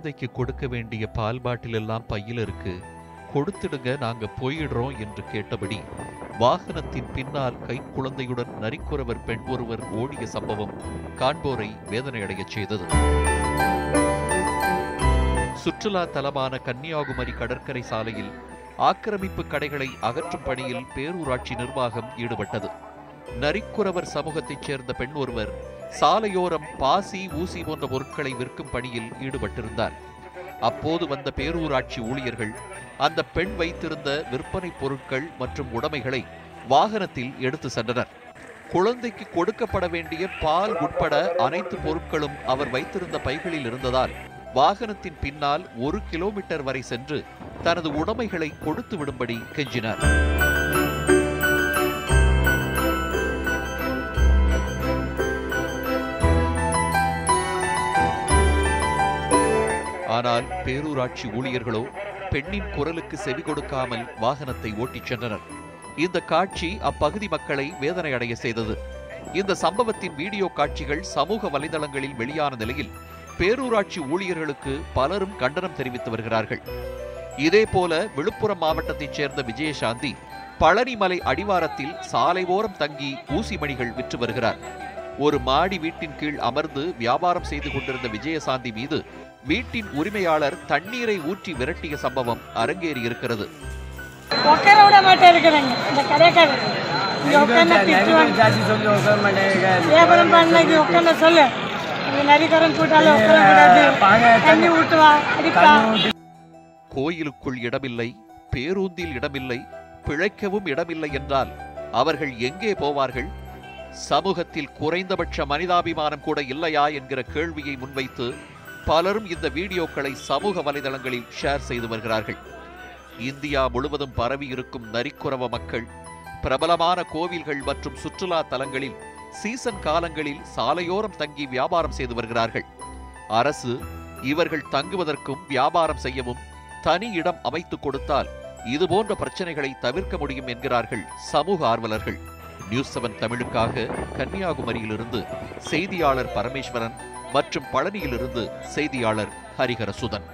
குழந்தைக்கு கொடுக்க வேண்டிய பால் பாட்டில் எல்லாம் பையில் இருக்கு. கொடுத்துடுங்க நாங்க போயிடுறோம் என்று கேட்டபடி வாகனத்தின் பின்னால் கை குழந்தையுடன் நரிக்குறவர் பெண் ஒருவர் ஓடிய சம்பவம் காண்போரை வேதனையடையச் செய்தது. சுற்றுலா தலமான கன்னியாகுமரி கடற்கரை சாலையில் ஆக்கிரமிப்பு கடைகளை அகற்றும் பணியில் பேரூராட்சி நிர்வாகம் ஈடுபட்டது. நரிக்குறவர் சமூகத்தைச் சேர்ந்த பெண் ஒருவர் சாலையோரம் பாசி ஊசி போன்ற பொருட்களை விற்கும் பணியில் ஈடுபட்டிருந்தார். அப்போது வந்த பேரூராட்சி ஊழியர்கள் அந்த பெண் வைத்திருந்த விற்பனை பொருட்கள் மற்றும் உடைமைகளை வாகனத்தில் எடுத்து சென்றனர். குழந்தைக்கு கொடுக்கப்பட வேண்டிய பால் உட்பட அனைத்து பொருட்களும் அவர் வைத்திருந்த பைகளில் இருந்ததால் வாகனத்தின் பின்னால் ஒரு கிலோமீட்டர் வரை சென்று தனது உடைமைகளை கொடுத்து விடும்படி கெஞ்சினார். ஆனால் பேரூராட்சி ஊழியர்களோ பெண்ணின் குரலுக்கு செவி கொடுக்காமல் வாகனத்தை ஓட்டிச் சென்றனர். இந்த காட்சி அப்பகுதி மக்களை வேதனை அடைய செய்தது. இந்த சம்பவத்தின் வீடியோ காட்சிகள் சமூக வலைதளங்களில் வெளியான நிலையில் பேரூராட்சி ஊழியர்களுக்கு பலரும் கண்டனம் தெரிவித்து வருகிறார்கள். இதேபோல விழுப்புரம் மாவட்டத்தைச் சேர்ந்த விஜயசாந்தி பழனிமலை அடிவாரத்தில் சாலை ஓரம் தங்கி ஊசி மணிகள் விற்று வருகிறார். ஒரு மாடி வீட்டின் கீழ் அமர்ந்து வியாபாரம் செய்து கொண்டிருந்த விஜயசாந்தி மீது வீட்டின் உரிமையாளர் தண்ணீரை ஊற்றி விரட்டிய சம்பவம் அரங்கேறி இருக்கிறது கோயிலுக்குள் இடமில்லை பேருந்தில் இடமில்லை பிழைக்கவும் இடமில்லை என்றால் அவர்கள் எங்கே போவார்கள்? சமூகத்தில் குறைந்தபட்ச மனிதாபிமானம் கூட இல்லையா என்கிற கேள்வியை முன்வைத்து பலரும் இந்த வீடியோக்களை சமூக வலைதளங்களில் ஷேர் செய்து வருகிறார்கள். இந்தியா முழுவதும் பரவி இருக்கும் நரிக்குறவ மக்கள் பிரபலமான கோவில்கள் மற்றும் சுற்றுலா தலங்களில் சீசன் காலங்களில் சாலையோரம் தங்கி வியாபாரம் செய்து வருகிறார்கள். அரசு இவர்கள் தங்குவதற்கும் வியாபாரம் செய்யவும் தனி இடம் அமைத்துக் கொடுத்தால் இதுபோன்ற பிரச்சனைகளை தவிர்க்க முடியும் என்கிறார்கள் சமூக ஆர்வலர்கள். நியூஸ் செவன் தமிழுக்காக கன்னியாகுமரியிலிருந்து செய்தியாளர் பரமேஸ்வரன் மற்றும் பழனியிலிருந்து செய்தியாளர் ஹரிஹரசுதன்.